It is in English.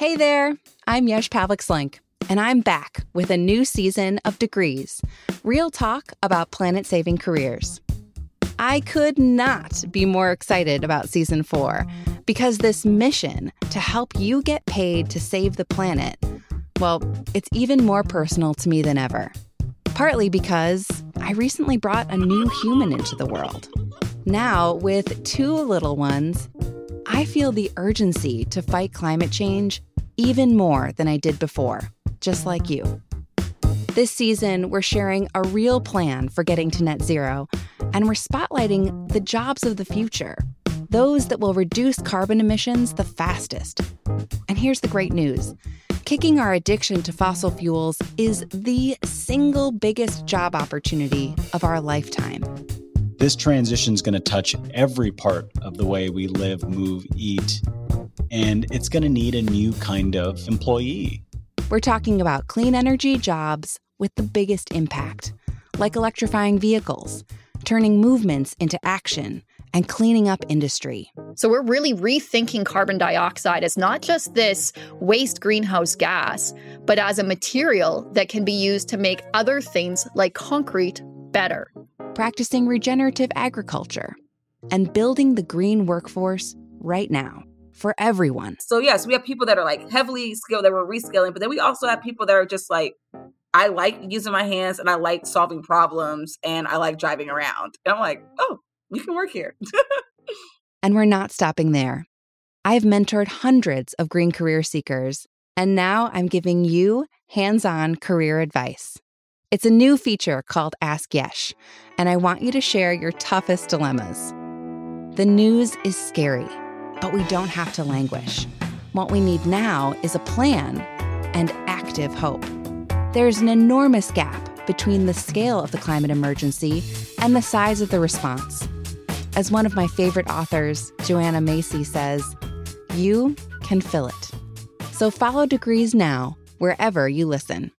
Hey there, I'm Yesh Pavlik Slenk, and I'm back with a new season of Degrees real talk about planet saving careers. I could not be more excited about season four because this mission to help you get paid to save the planet, well, it's even more personal to me than ever. Partly because I recently brought a new human into the world. Now, with two little ones, I feel the urgency to fight climate change even more than I did before, just like you. This season, we're sharing a real plan for getting to net zero, and we're spotlighting the jobs of the future, those that will reduce carbon emissions the fastest. And here's the great news kicking our addiction to fossil fuels is the single biggest job opportunity of our lifetime. This transition is going to touch every part of the way we live, move, eat, and it's going to need a new kind of employee. We're talking about clean energy jobs with the biggest impact, like electrifying vehicles, turning movements into action, and cleaning up industry. So we're really rethinking carbon dioxide as not just this waste greenhouse gas, but as a material that can be used to make other things like concrete better. Practicing regenerative agriculture and building the green workforce right now for everyone. So yes, we have people that are like heavily skilled that we're reskilling, but then we also have people that are just like, I like using my hands and I like solving problems and I like driving around. And I'm like, oh, you can work here. and we're not stopping there. I've mentored hundreds of green career seekers, and now I'm giving you hands on career advice. It's a new feature called Ask Yesh, and I want you to share your toughest dilemmas. The news is scary but we don't have to languish. What we need now is a plan and active hope. There's an enormous gap between the scale of the climate emergency and the size of the response. As one of my favorite authors, Joanna Macy, says, you can fill it. So follow Degrees now wherever you listen.